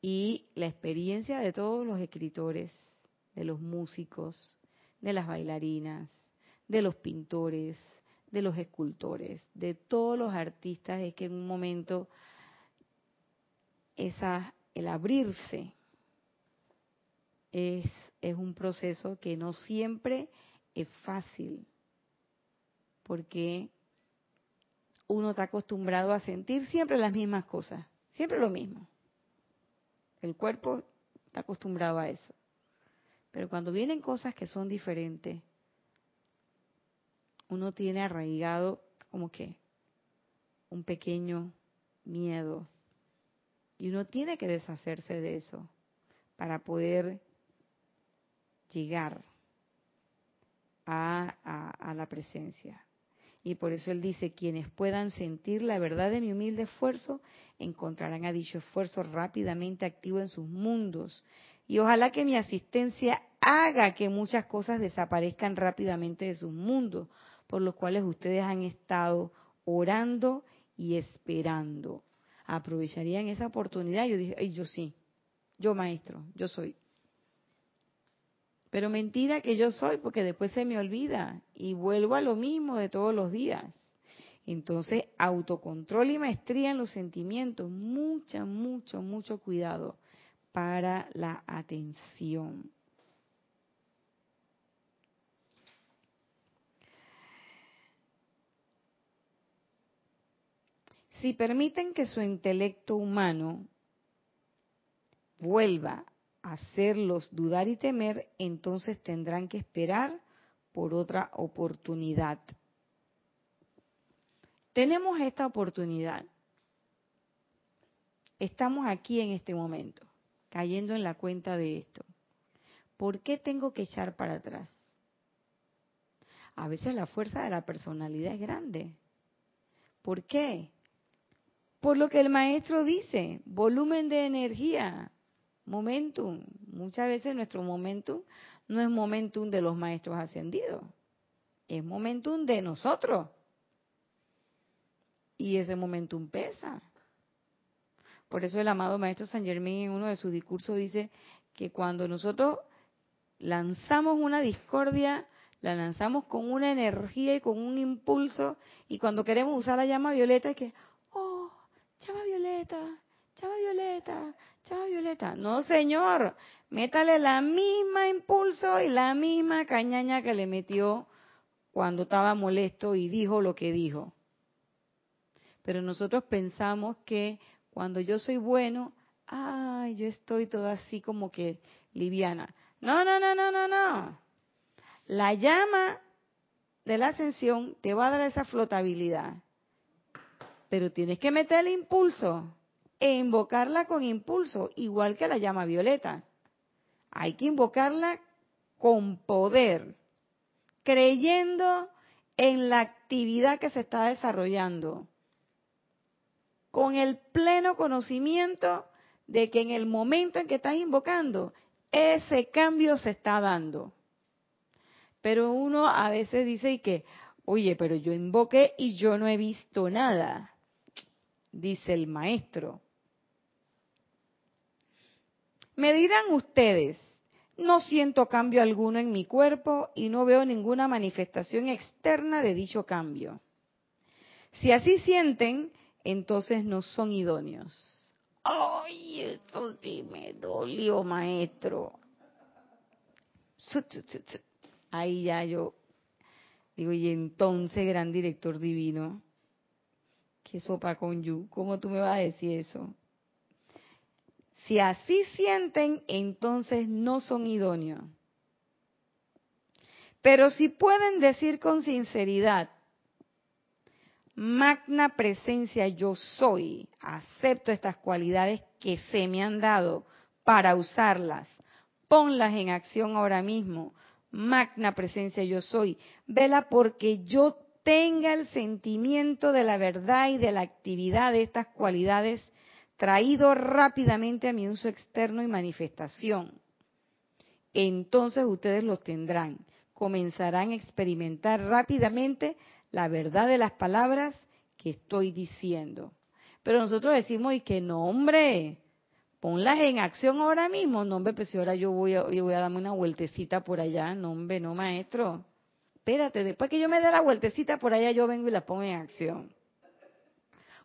[SPEAKER 1] Y la experiencia de todos los escritores, de los músicos, de las bailarinas, de los pintores, de los escultores, de todos los artistas, es que en un momento esa, el abrirse es, es un proceso que no siempre es fácil, porque uno está acostumbrado a sentir siempre las mismas cosas, siempre lo mismo. El cuerpo está acostumbrado a eso. Pero cuando vienen cosas que son diferentes, uno tiene arraigado como que un pequeño miedo. Y uno tiene que deshacerse de eso para poder llegar a, a, la presencia. Y por eso él dice, quienes puedan sentir la verdad de mi humilde esfuerzo, encontrarán a dicho esfuerzo rápidamente activo en sus mundos. Y ojalá que mi asistencia haga que muchas cosas desaparezcan rápidamente de sus mundos, por los cuales ustedes han estado orando y esperando. Aprovecharían esa oportunidad. Yo dije, yo sí, yo maestro, yo soy. Pero mentira que yo soy, porque después se me olvida y vuelvo a lo mismo de todos los días. Entonces, autocontrol y maestría en los sentimientos, mucha, mucho, mucho cuidado para la atención. Si permiten que su intelecto humano vuelva hacerlos dudar y temer, entonces tendrán que esperar por otra oportunidad. Tenemos esta oportunidad. Estamos aquí en este momento, cayendo en la cuenta de esto. ¿Por qué tengo que echar para atrás? A veces la fuerza de la personalidad es grande. ¿Por qué? Por lo que el maestro dice, volumen de energía, momentum. Muchas veces nuestro momentum no es momentum de los maestros ascendidos, es momentum de nosotros. Y ese momentum pesa. Por eso el amado maestro San Germán en uno de sus discursos dice que cuando nosotros lanzamos una discordia, la lanzamos con una energía y con un impulso, y cuando queremos usar la llama violeta es que, oh, llama violeta, llama violeta, Chao, Violeta. No, señor. Métale la misma impulso y la misma cañaña que le metió cuando estaba molesto y dijo lo que dijo. Pero nosotros pensamos que cuando yo soy bueno, ay, yo estoy toda así como que liviana. No, no, no, no, no, no. La llama de la ascensión te va a dar esa flotabilidad. Pero tienes que meter el impulso e invocarla con impulso, igual que la llama violeta. Hay que invocarla con poder, creyendo en la actividad que se está desarrollando, con el pleno conocimiento de que en el momento en que estás invocando, ese cambio se está dando. Pero uno a veces dice y que, oye, pero yo invoqué y yo no he visto nada, dice el maestro. Me dirán ustedes, no siento cambio alguno en mi cuerpo y no veo ninguna manifestación externa de dicho cambio. Si así sienten, entonces no son idóneos. Ay, esto sí me dolió, maestro. Ahí ya yo digo, y entonces, gran director divino, ¿qué sopa con you? ¿Cómo tú me vas a decir eso? Si así sienten, entonces no son idóneos. Pero si pueden decir con sinceridad, magna presencia yo soy, acepto estas cualidades que se me han dado para usarlas, ponlas en acción ahora mismo, magna presencia yo soy, vela porque yo tenga el sentimiento de la verdad y de la actividad de estas cualidades traído rápidamente a mi uso externo y manifestación. Entonces ustedes los tendrán. Comenzarán a experimentar rápidamente la verdad de las palabras que estoy diciendo. Pero nosotros decimos, y que no, hombre, ponlas en acción ahora mismo. No, hombre, pues si ahora yo voy, a, yo voy a darme una vueltecita por allá. No, hombre, no, maestro. Espérate, después que yo me dé la vueltecita por allá, yo vengo y la pongo en acción.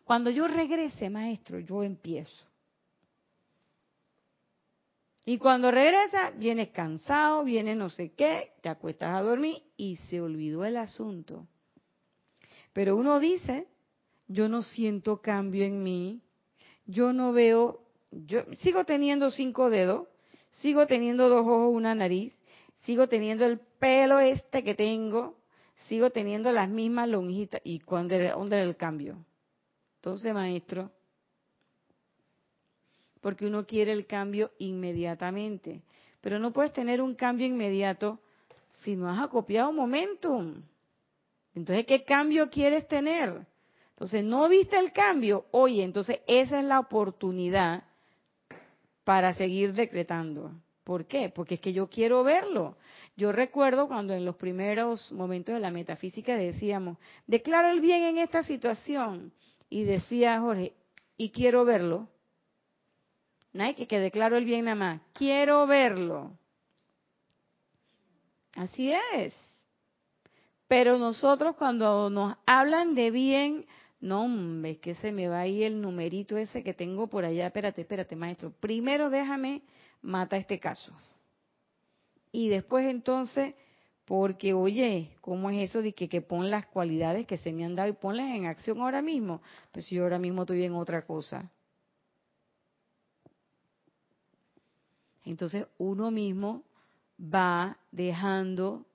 [SPEAKER 1] Cuando yo regrese, maestro, yo empiezo. Y cuando regresa, vienes cansado, viene no sé qué, te acuestas a dormir y se olvidó el asunto. Pero uno dice, yo no siento cambio en mí, yo no veo, yo sigo teniendo cinco dedos, sigo teniendo dos ojos, una nariz, sigo teniendo el pelo este que tengo, sigo teniendo las mismas lonjitas. ¿Y cuándo era el cambio? Entonces, maestro, porque uno quiere el cambio inmediatamente. Pero no puedes tener un cambio inmediato si no has acopiado momentum. Entonces, ¿qué cambio quieres tener? Entonces, ¿no viste el cambio? Oye, entonces esa es la oportunidad para seguir decretando. ¿Por qué? Porque es que yo quiero verlo. Yo recuerdo cuando en los primeros momentos de la metafísica decíamos, declaro el bien en esta situación. Y decía Jorge, y quiero verlo. Nike, que declaro el bien nada más. Quiero verlo. Así es. Pero nosotros cuando nos hablan de bien, no, hombre, que se me va ahí el numerito ese que tengo por allá. Espérate, espérate, maestro. Primero déjame mata este caso. Y después entonces, porque oye, ¿cómo es eso de que, pon las cualidades que se me han dado y ponlas en acción ahora mismo? Pues yo ahora mismo estoy en otra cosa. Entonces uno mismo va dejando,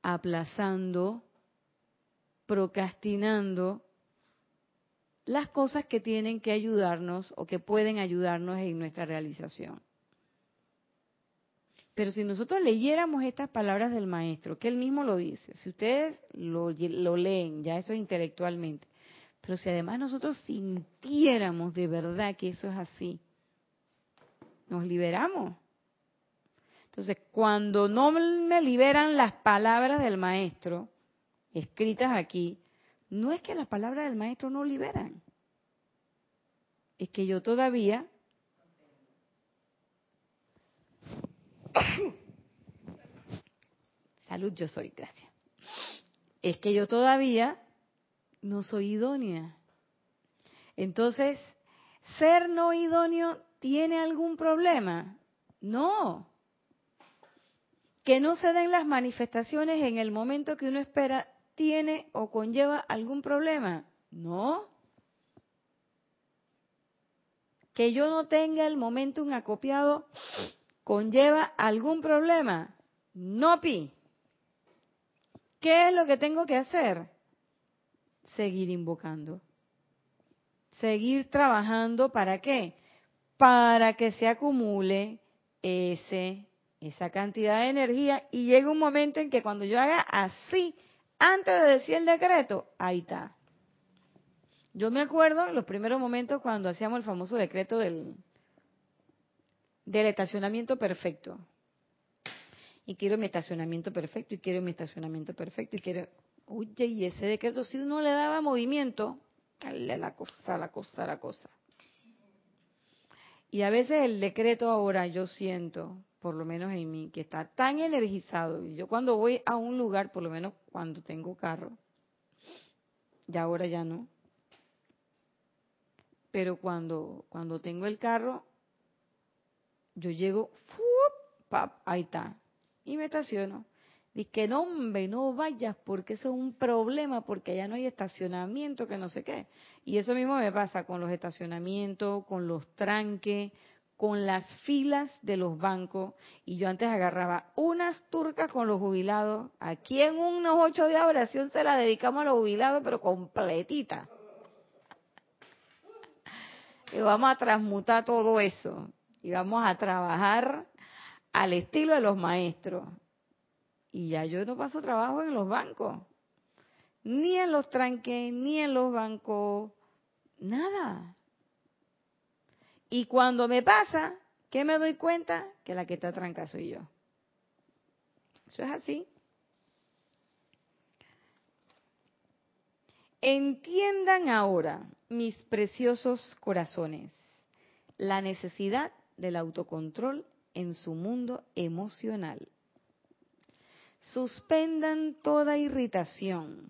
[SPEAKER 1] aplazando, procrastinando las cosas que tienen que ayudarnos o que pueden ayudarnos en nuestra realización. Pero si nosotros leyéramos estas palabras del maestro, que él mismo lo dice, si ustedes lo, lo, leen, ya eso es intelectualmente, pero si además nosotros sintiéramos de verdad que eso es así, nos liberamos. Entonces, cuando no me liberan las palabras del maestro, escritas aquí, no es que las palabras del maestro no liberan, es que yo todavía [coughs] salud yo soy, gracias. Es que yo todavía no soy idónea. Entonces, ser no idóneo tiene algún problema? No. Que no se den las manifestaciones en el momento que uno espera tiene o conlleva algún problema? No. Que yo no tenga el momentum acopiado conlleva algún problema? No, Pi. ¿Qué es lo que tengo que hacer? Seguir invocando. Seguir trabajando para qué? Para que se acumule ese esa cantidad de energía y llega un momento en que cuando yo haga así antes de decir el decreto, ahí está. Yo me acuerdo los primeros momentos cuando hacíamos el famoso decreto del, del estacionamiento perfecto. Y quiero mi estacionamiento perfecto, y quiero mi estacionamiento perfecto, y quiero... Oye, y ese decreto, si uno le daba movimiento, la cosa, la cosa, la cosa. Y a veces el decreto ahora yo siento por lo menos en mí, que está tan energizado. Y yo cuando voy a un lugar, por lo menos cuando tengo carro, ya ahora ya no. Pero cuando, cuando tengo el carro, yo llego, ¡fup! ahí está, y me estaciono. Dice que no, hombre, no vayas porque eso es un problema, porque allá no hay estacionamiento, que no sé qué. Y eso mismo me pasa con los estacionamientos, con los tranques, con las filas de los bancos y yo antes agarraba unas turcas con los jubilados. Aquí en unos ocho días de oración se la dedicamos a los jubilados, pero completita. [laughs] Y vamos a transmutar todo eso y vamos a trabajar al estilo de los maestros. Y ya yo no paso trabajo en los bancos, ni en los tranques, ni en los bancos, nada. Y cuando me pasa, ¿qué me doy cuenta? Que la que está tranca soy yo. Eso es así. Entiendan ahora, mis preciosos corazones, la necesidad del autocontrol en su mundo emocional. Suspendan toda irritación,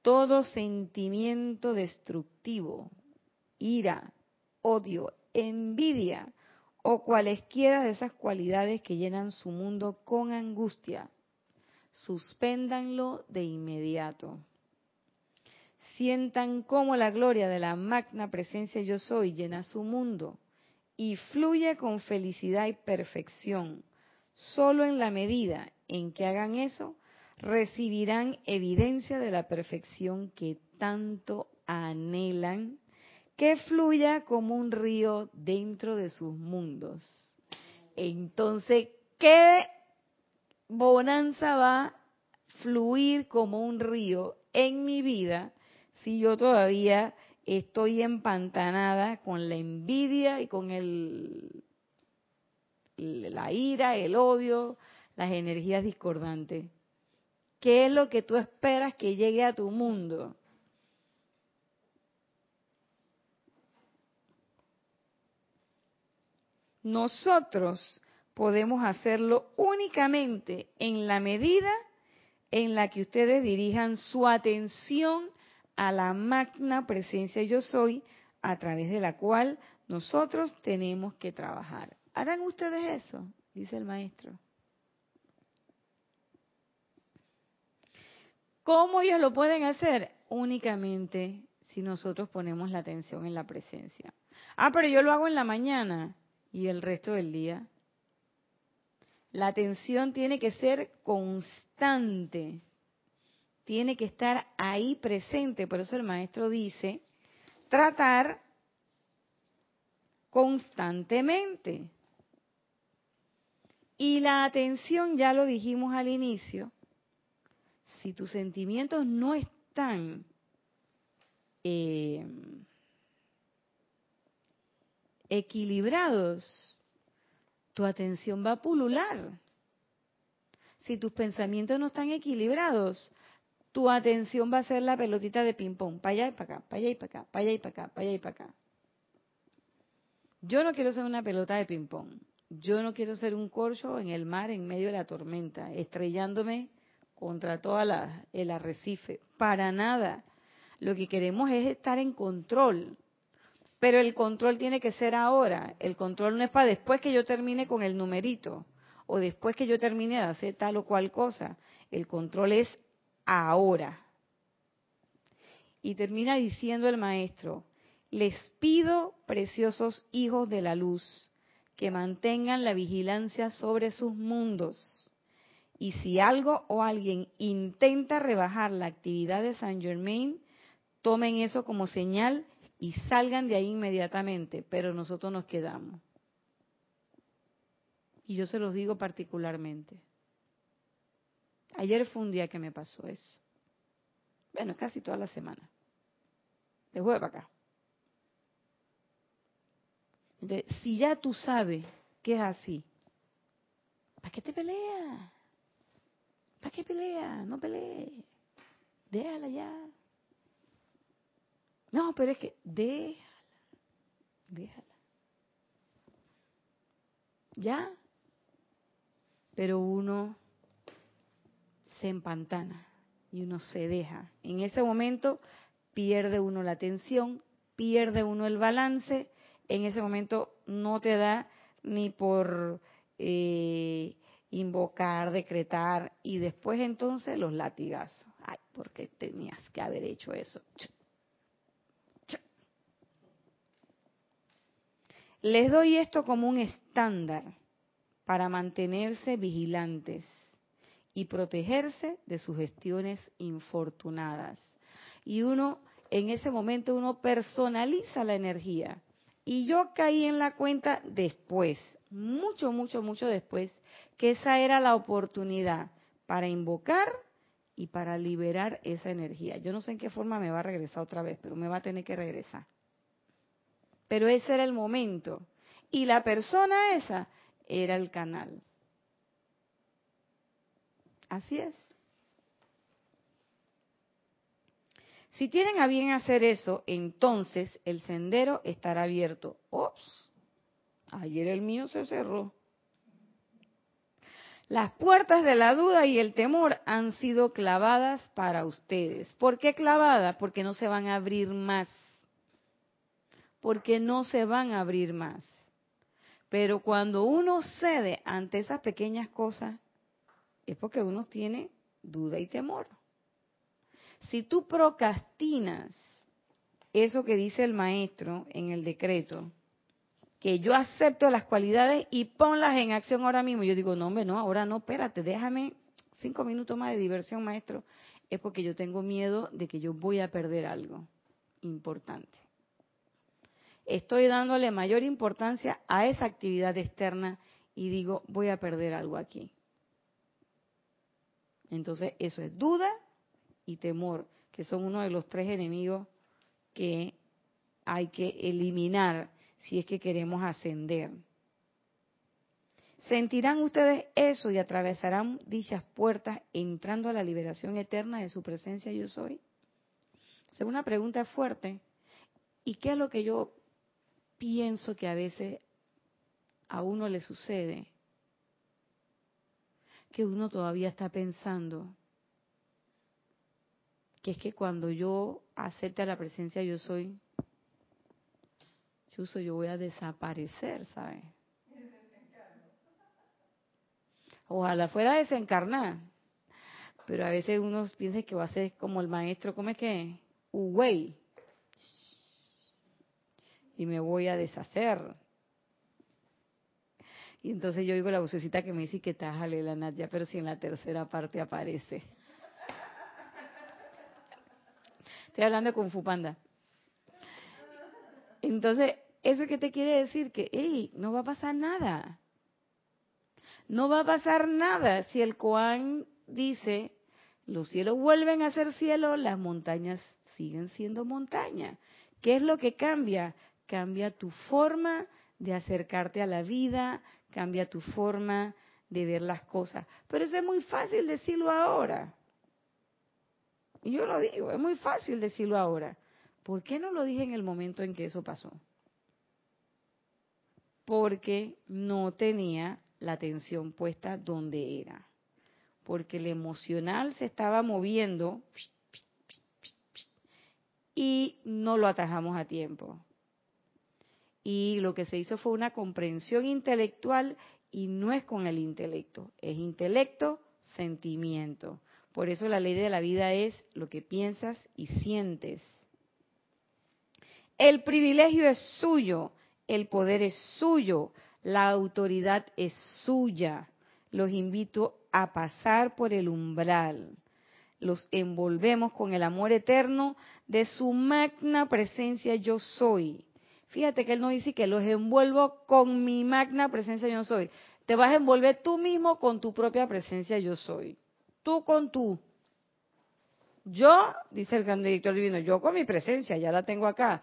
[SPEAKER 1] todo sentimiento destructivo, ira, odio, envidia o cualesquiera de esas cualidades que llenan su mundo con angustia. Suspéndanlo de inmediato. Sientan cómo la gloria de la magna presencia yo soy llena su mundo y fluye con felicidad y perfección, Solo en la medida en que hagan eso, recibirán evidencia de la perfección que tanto anhelan, que fluya como un río dentro de sus mundos. Entonces, ¿qué bonanza va a fluir como un río en mi vida si yo todavía estoy empantanada con la envidia y con el la ira, el odio, las energías discordantes. ¿Qué es lo que tú esperas que llegue a tu mundo? Nosotros podemos hacerlo únicamente en la medida en la que ustedes dirijan su atención a la magna presencia yo soy, a través de la cual nosotros tenemos que trabajar. ¿Harán ustedes eso? Dice el maestro. ¿Cómo ellos lo pueden hacer? Únicamente si nosotros ponemos la atención en la presencia. Ah, pero yo lo hago en la mañana y el resto del día. La atención tiene que ser constante, tiene que estar ahí presente. Por eso el maestro dice, tratar constantemente. Y la atención, ya lo dijimos al inicio, si tus sentimientos no están eh, equilibrados, tu atención va a pulular. Si tus pensamientos no están equilibrados, tu atención va a ser la pelotita de ping-pong, para allá y para acá, para allá y para acá, para allá y para acá, para allá y para acá. Yo no quiero ser una pelota de ping-pong. Yo no quiero ser un corcho en el mar en medio de la tormenta, estrellándome contra todo el arrecife. Para nada. Lo que queremos es estar en control. Pero el control tiene que ser ahora. El control no es para después que yo termine con el numerito o después que yo termine de hacer tal o cual cosa. El control es ahora. Y termina diciendo el maestro, les pido, preciosos hijos de la luz, que mantengan la vigilancia sobre sus mundos. Y si algo o alguien intenta rebajar la actividad de Saint Germain, tomen eso como señal y salgan de ahí inmediatamente, pero nosotros nos quedamos. Y yo se los digo particularmente. Ayer fue un día que me pasó eso. Bueno, casi toda la semana. De jueves para acá si ya tú sabes que es así, ¿para qué te peleas? ¿Para qué peleas? No pelees. Déjala ya. No, pero es que déjala. Déjala. ¿Ya? Pero uno se empantana y uno se deja. En ese momento pierde uno la atención, pierde uno el balance en ese momento no te da ni por eh, invocar, decretar y después entonces los latigazos. Ay, porque tenías que haber hecho eso. Les doy esto como un estándar para mantenerse vigilantes y protegerse de sus gestiones infortunadas. Y uno, en ese momento, uno personaliza la energía y yo caí en la cuenta después, mucho, mucho, mucho después, que esa era la oportunidad para invocar y para liberar esa energía. Yo no sé en qué forma me va a regresar otra vez, pero me va a tener que regresar. Pero ese era el momento. Y la persona esa era el canal. Así es. Si tienen a bien hacer eso, entonces el sendero estará abierto. Ops, ayer el mío se cerró. Las puertas de la duda y el temor han sido clavadas para ustedes. ¿Por qué clavadas? Porque no se van a abrir más. Porque no se van a abrir más. Pero cuando uno cede ante esas pequeñas cosas, es porque uno tiene duda y temor. Si tú procrastinas eso que dice el maestro en el decreto, que yo acepto las cualidades y ponlas en acción ahora mismo. Yo digo, no, hombre, no, ahora no, espérate, déjame cinco minutos más de diversión, maestro. Es porque yo tengo miedo de que yo voy a perder algo importante. Estoy dándole mayor importancia a esa actividad externa y digo, voy a perder algo aquí. Entonces, eso es duda y temor, que son uno de los tres enemigos que hay que eliminar si es que queremos ascender. ¿Sentirán ustedes eso y atravesarán dichas puertas entrando a la liberación eterna de su presencia yo soy? Es una pregunta fuerte. ¿Y qué es lo que yo pienso que a veces a uno le sucede? Que uno todavía está pensando que es que cuando yo acepte la presencia yo soy, yo voy a desaparecer, ¿sabes? Ojalá fuera desencarnar. Pero a veces uno piensa que va a ser como el maestro, ¿cómo es que? Uwey. Y me voy a deshacer. Y entonces yo oigo la vocecita que me dice que tájale la Nadia, pero si en la tercera parte aparece. Estoy hablando con Fupanda. Entonces, ¿eso qué te quiere decir? Que, hey, no va a pasar nada. No va a pasar nada si el Koan dice, los cielos vuelven a ser cielo, las montañas siguen siendo montañas. ¿Qué es lo que cambia? Cambia tu forma de acercarte a la vida, cambia tu forma de ver las cosas. Pero eso es muy fácil decirlo ahora. Y yo lo digo, es muy fácil decirlo ahora. ¿Por qué no lo dije en el momento en que eso pasó? Porque no tenía la atención puesta donde era. Porque el emocional se estaba moviendo y no lo atajamos a tiempo. Y lo que se hizo fue una comprensión intelectual y no es con el intelecto, es intelecto, sentimiento. Por eso la ley de la vida es lo que piensas y sientes. El privilegio es suyo, el poder es suyo, la autoridad es suya. Los invito a pasar por el umbral. Los envolvemos con el amor eterno de su magna presencia yo soy. Fíjate que él no dice que los envuelvo con mi magna presencia yo soy. Te vas a envolver tú mismo con tu propia presencia yo soy tú con tú. Yo, dice el gran director divino, yo con mi presencia, ya la tengo acá.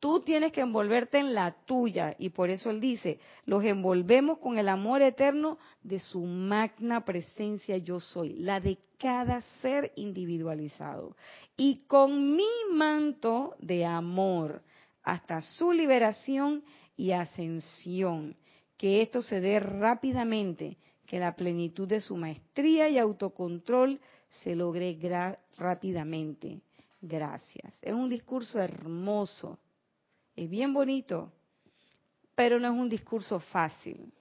[SPEAKER 1] Tú tienes que envolverte en la tuya y por eso él dice, los envolvemos con el amor eterno de su magna presencia yo soy, la de cada ser individualizado. Y con mi manto de amor hasta su liberación y ascensión, que esto se dé rápidamente que la plenitud de su maestría y autocontrol se logre rápidamente. Gracias. Es un discurso hermoso, es bien bonito, pero no es un discurso fácil.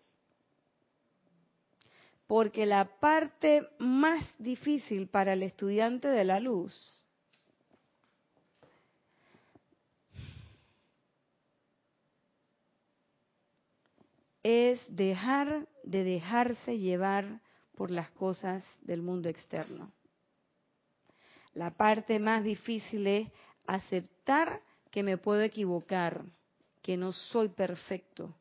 [SPEAKER 1] Porque la parte más difícil para el estudiante de la luz es dejar de dejarse llevar por las cosas del mundo externo. La parte más difícil es aceptar que me puedo equivocar, que no soy perfecto.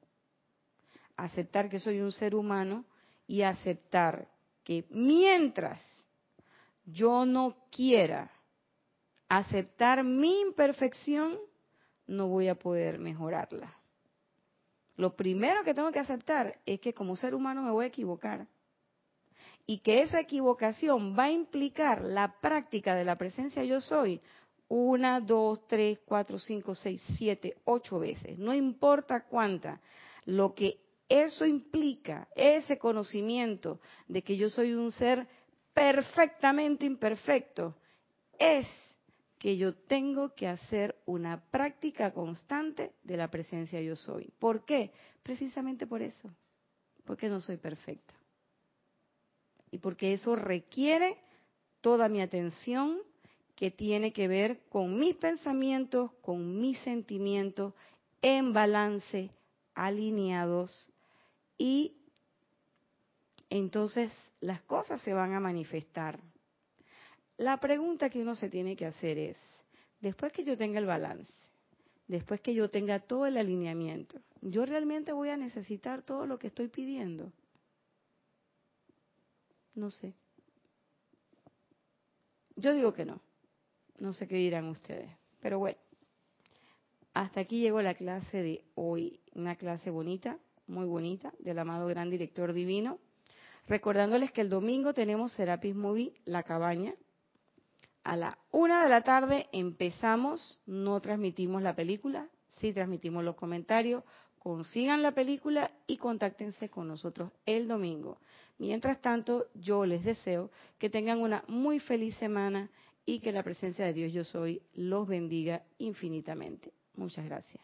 [SPEAKER 1] Aceptar que soy un ser humano y aceptar que mientras yo no quiera aceptar mi imperfección, no voy a poder mejorarla. Lo primero que tengo que aceptar es que como ser humano me voy a equivocar. Y que esa equivocación va a implicar la práctica de la presencia yo soy una, dos, tres, cuatro, cinco, seis, siete, ocho veces. No importa cuánta. Lo que eso implica, ese conocimiento de que yo soy un ser perfectamente imperfecto, es que yo tengo que hacer una práctica constante de la presencia yo soy. ¿Por qué? Precisamente por eso, porque no soy perfecta. Y porque eso requiere toda mi atención que tiene que ver con mis pensamientos, con mis sentimientos, en balance alineados y entonces las cosas se van a manifestar. La pregunta que uno se tiene que hacer es, después que yo tenga el balance, después que yo tenga todo el alineamiento, ¿yo realmente voy a necesitar todo lo que estoy pidiendo? No sé. Yo digo que no. No sé qué dirán ustedes. Pero bueno, hasta aquí llegó la clase de hoy. Una clase bonita, muy bonita, del amado gran director divino. Recordándoles que el domingo tenemos Serapis Movie La Cabaña. A la una de la tarde empezamos, no transmitimos la película, sí transmitimos los comentarios. Consigan la película y contáctense con nosotros el domingo. Mientras tanto, yo les deseo que tengan una muy feliz semana y que la presencia de Dios yo soy los bendiga infinitamente. Muchas gracias.